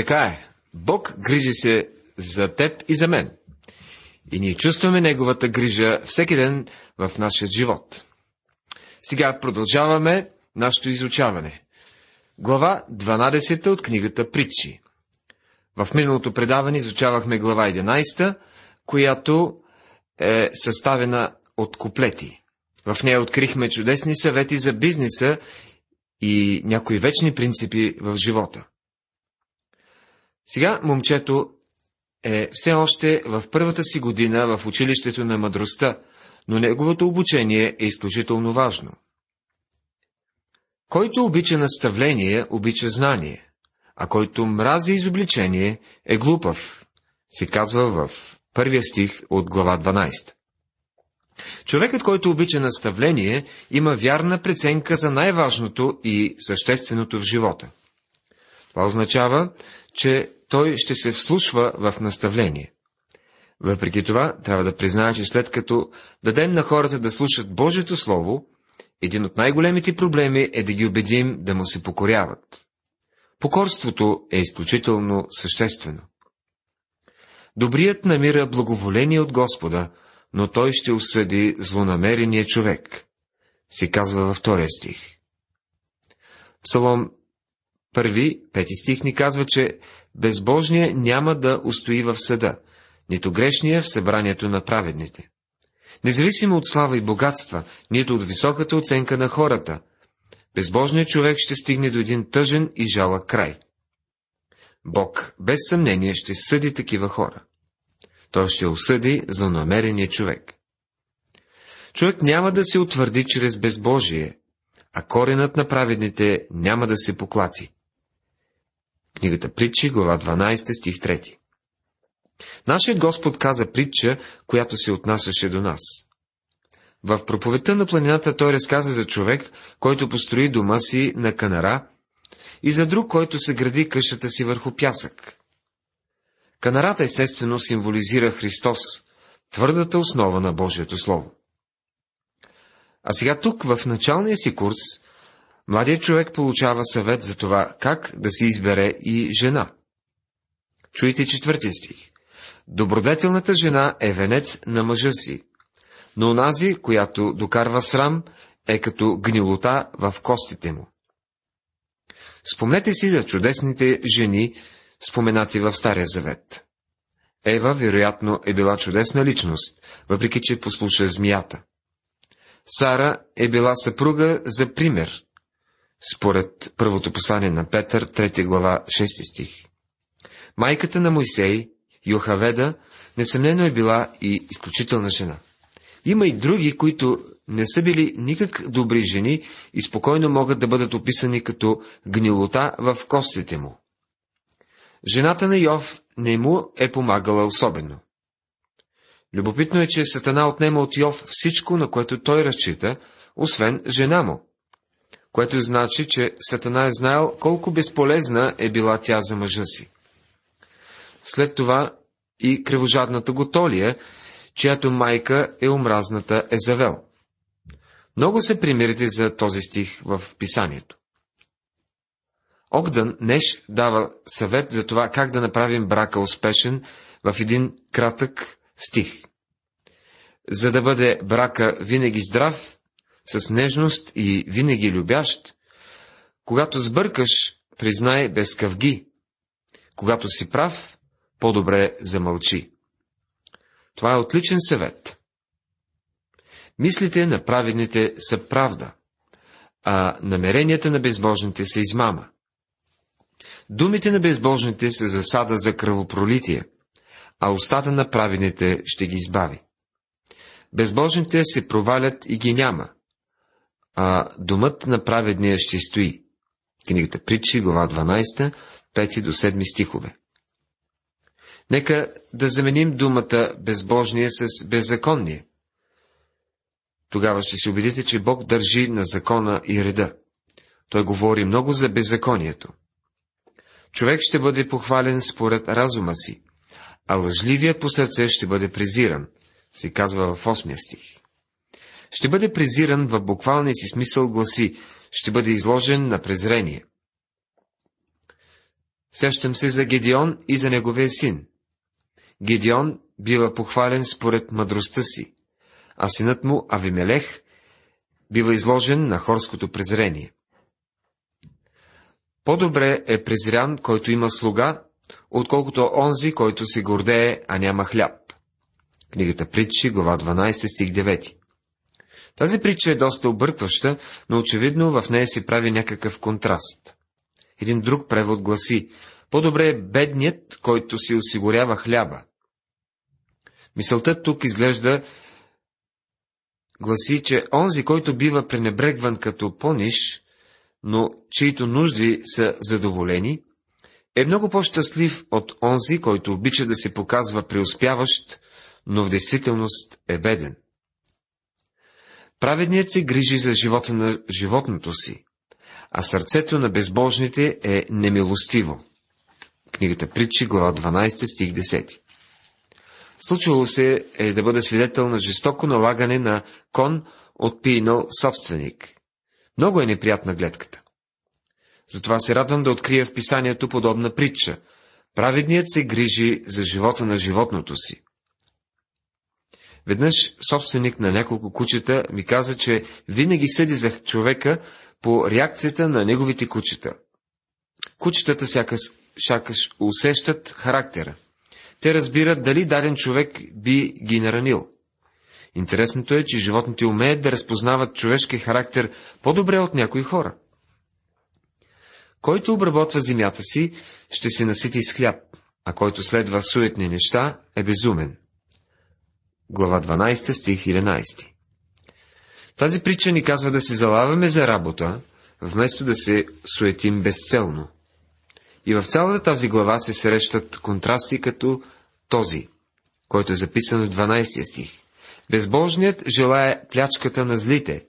Така е. Бог грижи се за теб и за мен. И ние чувстваме Неговата грижа всеки ден в нашия живот. Сега продължаваме нашето изучаване. Глава 12 от книгата Притчи. В миналото предаване изучавахме глава 11, която е съставена от куплети. В нея открихме чудесни съвети за бизнеса и някои вечни принципи в живота. Сега момчето е все още в първата си година в училището на мъдростта, но неговото обучение е изключително важно. Който обича наставление, обича знание, а който мрази изобличение, е глупав, се казва в първия стих от глава 12. Човекът, който обича наставление, има вярна преценка за най-важното и същественото в живота. Това означава, че той ще се вслушва в наставление. Въпреки това, трябва да призная, че след като дадем на хората да слушат Божието Слово, един от най-големите проблеми е да ги убедим да му се покоряват. Покорството е изключително съществено. Добрият намира благоволение от Господа, но той ще осъди злонамерения човек, се казва във втория стих. Псалом първи, пети стих ни казва, че безбожния няма да устои в съда, нито грешния в събранието на праведните. Независимо от слава и богатства, нито от високата оценка на хората, безбожният човек ще стигне до един тъжен и жалък край. Бог, без съмнение, ще съди такива хора. Той ще осъди злонамерения човек. Човек няма да се утвърди чрез безбожие, а коренът на праведните няма да се поклати. Книгата Притчи, глава 12, стих 3. Нашият Господ каза притча, която се отнасяше до нас. В проповедта на планината той разказа за човек, който построи дома си на канара, и за друг, който се гради къщата си върху пясък. Канарата естествено символизира Христос, твърдата основа на Божието Слово. А сега тук, в началния си курс, младият човек получава съвет за това, как да си избере и жена. Чуйте четвъртия стих. Добродетелната жена е венец на мъжа си, но онази, която докарва срам, е като гнилота в костите му. Спомнете си за чудесните жени, споменати в Стария завет. Ева, вероятно, е била чудесна личност, въпреки че послуша змията. Сара е била съпруга за пример, според първото послание на Петър, 3 глава, 6 стих. Майката на Мойсей, Йохаведа, несъмнено е била и изключителна жена. Има и други, които не са били никак добри жени и спокойно могат да бъдат описани като гнилота в костите му. Жената на Йов не му е помагала особено. Любопитно е, че Сатана отнема от Йов всичко, на което той разчита, освен жена му, което значи, че Сатана е знаел колко безполезна е била тя за мъжа си. След това и кръвожадната Готолия, чиято майка е омразната Езавел. Много се примерите за този стих в писанието. Огдън Неш дава съвет за това как да направим брака успешен в един кратък стих. За да бъде брака винаги здрав, с нежност и винаги любящ, когато сбъркаш, признай без къвги. Когато си прав, по-добре замълчи. Това е отличен съвет. Мислите на праведните са правда, а намеренията на безбожните са измама. Думите на безбожните са засада за кръвопролитие, а устата на праведните ще ги избави. Безбожните се провалят и ги няма, а думът на праведния ще стои. Книгата Притчи, глава 12, 5 до 7 стихове. Нека да заменим думата безбожния с беззаконния. Тогава ще се убедите, че Бог държи на закона и реда. Той говори много за беззаконието. Човек ще бъде похвален според разума си, а лъжливият по сърце ще бъде презиран, се казва в 8 стих. Ще бъде презиран в буквалния си смисъл гласи, ще бъде изложен на презрение. Сещам се за Гедеон и за неговия син. Гедеон бива похвален според мъдростта си, а синът му Авимелех бива изложен на хорското презрение. По-добре е презрян, който има слуга, отколкото онзи, който се гордее, а няма хляб. Книгата Притчи, глава 12, стих 9. Тази притча е доста объркваща, но очевидно в нея се прави някакъв контраст. Един друг превод гласи, по-добре е бедният, който си осигурява хляба. Мисълта тук изглежда гласи, че онзи, който бива пренебрегван като пониш, но чието нужди са задоволени, е много по-щастлив от онзи, който обича да се показва преуспяващ, но в действителност е беден. Праведният се грижи за живота на животното си, а сърцето на безбожните е немилостиво. Книгата Притчи, глава 12, стих 10. Случвало се е да бъде свидетел на жестоко налагане на кон от пинал собственик. Много е неприятна гледката. Затова се радвам да открия в писанието подобна притча. Праведният се грижи за живота на животното си. Веднъж собственик на няколко кучета ми каза, че винаги съди за човека по реакцията на неговите кучета. Кучетата сякаш, сякаш усещат характера. Те разбират дали даден човек би ги наранил. Интересното е, че животните умеят да разпознават човешки характер по-добре от някои хора. Който обработва земята си, ще се насити с хляб, а който следва суетни неща, е безумен. Глава 12, стих 11 Тази притча ни казва да се залаваме за работа, вместо да се суетим безцелно. И в цялата тази глава се срещат контрасти като този, който е записан в 12 стих. Безбожният желая плячката на злите,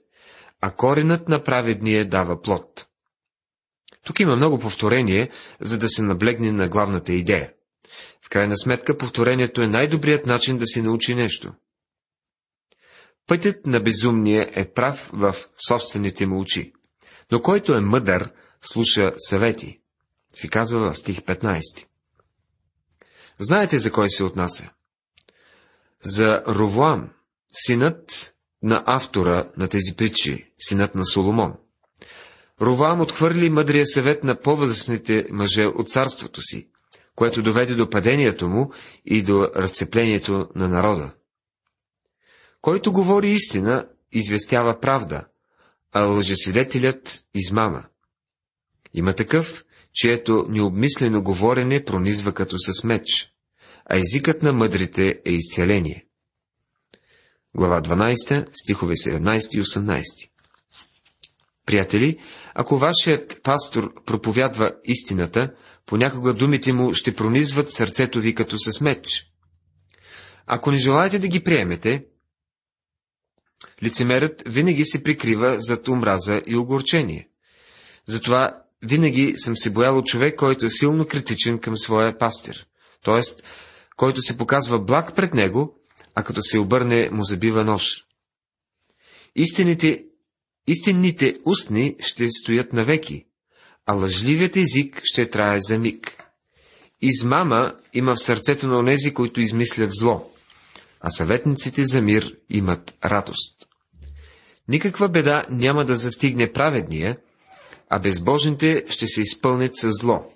а коренът на праведния дава плод. Тук има много повторение, за да се наблегне на главната идея. В крайна сметка повторението е най-добрият начин да се научи нещо. Пътят на безумния е прав в собствените му очи, но който е мъдър, слуша съвети, си казва в стих 15. Знаете за кой се отнася? За Ровоам, синът на автора на тези притчи, синът на Соломон. Ровоам отхвърли мъдрия съвет на по-възрастните мъже от царството си, което доведе до падението му и до разцеплението на народа. Който говори истина, известява правда, а лъжесвидетелят измама. Има такъв, чието необмислено говорене пронизва като с меч, а езикът на мъдрите е изцеление. Глава 12, стихове 17 и 18 Приятели, ако вашият пастор проповядва истината, понякога думите му ще пронизват сърцето ви като с меч. Ако не желаете да ги приемете, лицемерът винаги се прикрива зад омраза и огорчение. Затова винаги съм се боял от човек, който е силно критичен към своя пастир, т.е. който се показва благ пред него, а като се обърне му забива нож. Истините, истинните устни ще стоят навеки, а лъжливият език ще трае за миг. Измама има в сърцето на онези, които измислят зло, а съветниците за мир имат радост. Никаква беда няма да застигне праведния, а безбожните ще се изпълнят със зло.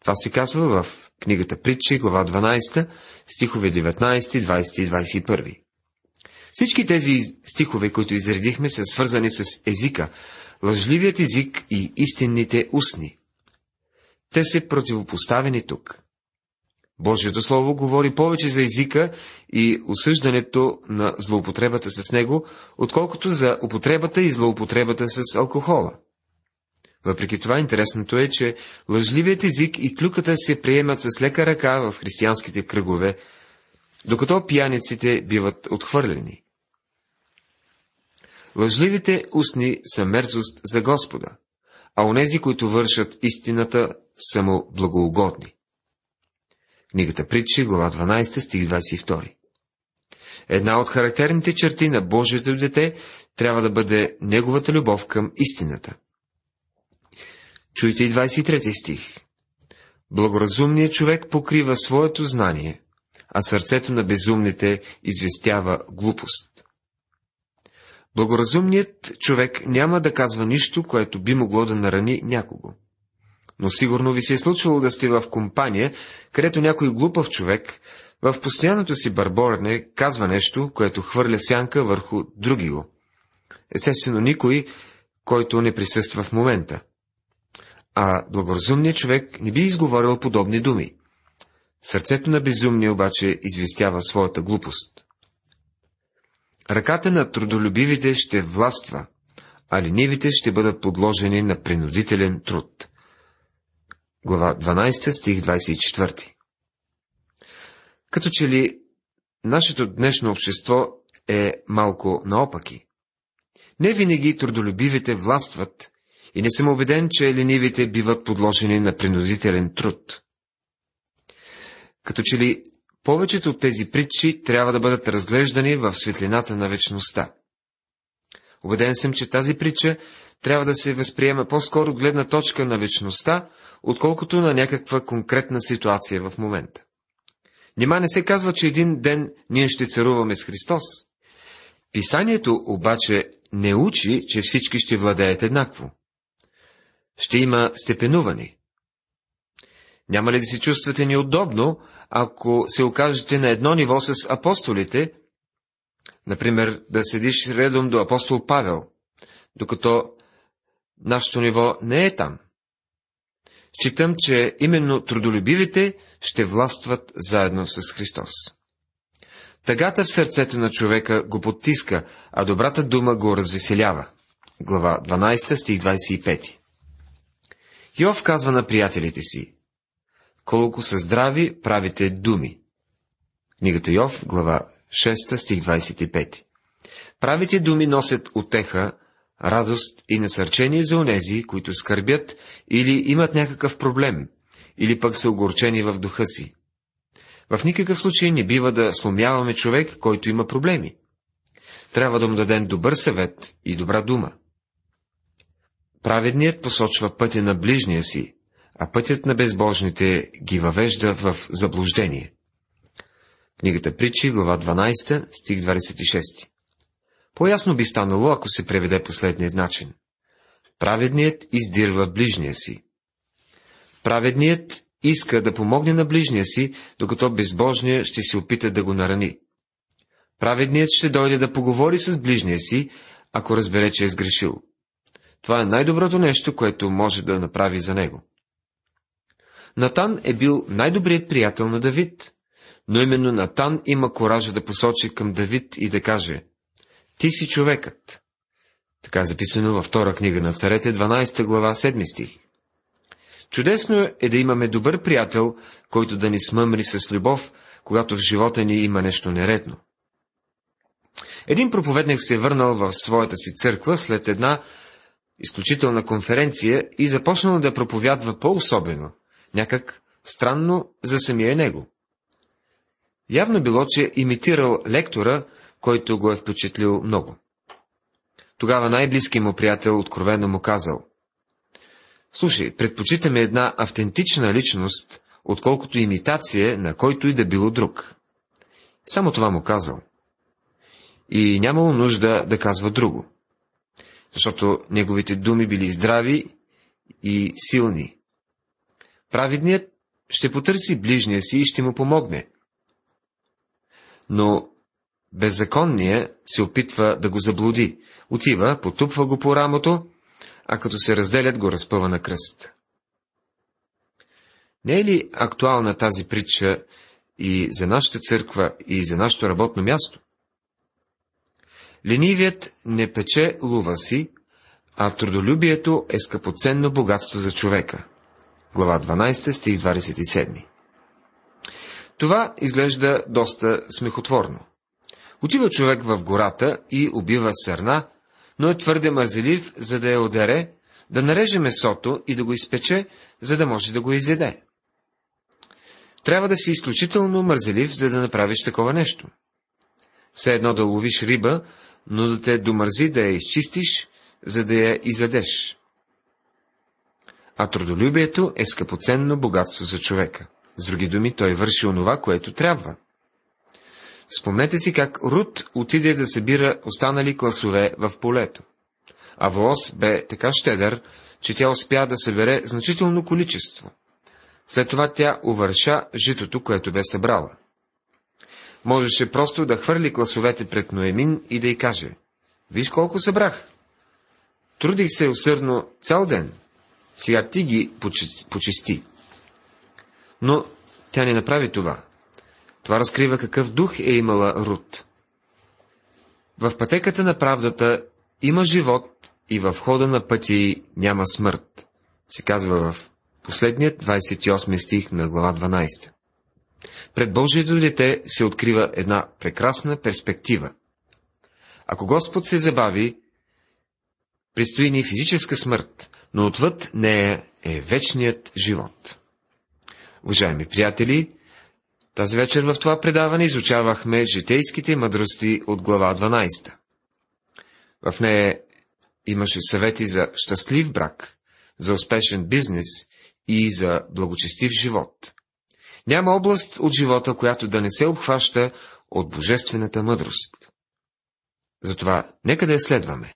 Това се казва в книгата Притчи, глава 12, стихове 19, 20 и 21. Всички тези стихове, които изредихме, са свързани с езика, лъжливият език и истинните устни. Те са противопоставени тук. Божието Слово говори повече за езика и осъждането на злоупотребата с него, отколкото за употребата и злоупотребата с алкохола. Въпреки това, интересното е, че лъжливият език и клюката се приемат с лека ръка в християнските кръгове, докато пияниците биват отхвърлени. Лъжливите устни са мерзост за Господа, а онези, които вършат истината, са му благоугодни. Книгата Притчи, глава 12, стих 22. Една от характерните черти на Божието дете трябва да бъде неговата любов към истината. Чуйте и 23 стих. Благоразумният човек покрива своето знание, а сърцето на безумните известява глупост. Благоразумният човек няма да казва нищо, което би могло да нарани някого. Но сигурно ви се е случвало да сте в компания, където някой глупав човек в постоянното си бърборене казва нещо, което хвърля сянка върху други го. Естествено, никой, който не присъства в момента. А благоразумният човек не би изговорил подобни думи. Сърцето на безумния обаче известява своята глупост. Ръката на трудолюбивите ще властва, а ленивите ще бъдат подложени на принудителен труд. Глава 12, стих 24 Като че ли нашето днешно общество е малко наопаки. Не винаги трудолюбивите властват и не съм убеден, че ленивите биват подложени на принудителен труд. Като че ли повечето от тези притчи трябва да бъдат разглеждани в светлината на вечността. Обеден съм, че тази притча трябва да се възприема по-скоро от гледна точка на вечността, отколкото на някаква конкретна ситуация в момента. Нима не се казва, че един ден ние ще царуваме с Христос. Писанието обаче не учи, че всички ще владеят еднакво. Ще има степенувани. Няма ли да се чувствате неудобно, ако се окажете на едно ниво с апостолите, например, да седиш редом до апостол Павел, докато нашето ниво не е там? Считам, че именно трудолюбивите ще властват заедно с Христос. Тъгата в сърцето на човека го потиска, а добрата дума го развеселява. Глава 12, стих 25. Йов казва на приятелите си, колко са здрави правите думи. Книгата Йов, глава 6, стих 25. Правите думи носят отеха, радост и насърчение за онези, които скърбят или имат някакъв проблем, или пък са огорчени в духа си. В никакъв случай не бива да сломяваме човек, който има проблеми. Трябва да му дадем добър съвет и добра дума. Праведният посочва пътя на ближния си, а пътят на безбожните ги въвежда в заблуждение. Книгата Причи, глава 12, стих 26. По-ясно би станало, ако се преведе последният начин. Праведният издирва ближния си. Праведният иска да помогне на ближния си, докато безбожният ще се опита да го нарани. Праведният ще дойде да поговори с ближния си, ако разбере, че е сгрешил. Това е най-доброто нещо, което може да направи за него. Натан е бил най-добрият приятел на Давид, но именно Натан има коража да посочи към Давид и да каже «Ти си човекът». Така е записано във втора книга на царете, 12 глава, 7 стих. Чудесно е да имаме добър приятел, който да ни смъмри с любов, когато в живота ни има нещо нередно. Един проповедник се е върнал в своята си църква след една изключителна конференция и започнал да проповядва по-особено, някак странно за самия него. Явно било, че имитирал лектора, който го е впечатлил много. Тогава най-близки му приятел откровено му казал. Слушай, предпочитаме една автентична личност, отколкото имитация на който и да било друг. Само това му казал. И нямало нужда да казва друго защото неговите думи били здрави и силни. Праведният ще потърси ближния си и ще му помогне. Но беззаконният се опитва да го заблуди. Отива, потупва го по рамото, а като се разделят, го разпъва на кръст. Не е ли актуална тази притча и за нашата църква, и за нашето работно място? Ленивият не пече лува си, а трудолюбието е скъпоценно богатство за човека. Глава 12, стих 27. Това изглежда доста смехотворно. Отива човек в гората и убива сърна, но е твърде мазелив, за да я одере, да нареже месото и да го изпече, за да може да го изеде. Трябва да си изключително мързелив, за да направиш такова нещо. Все едно да ловиш риба, но да те домързи да я изчистиш, за да я изядеш. А трудолюбието е скъпоценно богатство за човека. С други думи, той върши онова, което трябва. Спомнете си как Рут отиде да събира останали класове в полето. А Воос бе така щедър, че тя успя да събере значително количество. След това тя увърша житото, което бе събрала. Можеше просто да хвърли класовете пред Ноемин и да й каже, виж колко събрах. Трудих се усърдно цял ден. Сега ти ги почисти. Но тя не направи това. Това разкрива какъв дух е имала Рут. В пътеката на правдата има живот и в хода на пъти няма смърт, се казва в последният 28 стих на глава 12. Пред Божието дете се открива една прекрасна перспектива. Ако Господ се забави, предстои ни физическа смърт, но отвъд нея е вечният живот. Уважаеми приятели, тази вечер в това предаване изучавахме житейските мъдрости от глава 12. В нея имаше съвети за щастлив брак, за успешен бизнес и за благочестив живот. Няма област от живота, която да не се обхваща от божествената мъдрост. Затова нека да я следваме.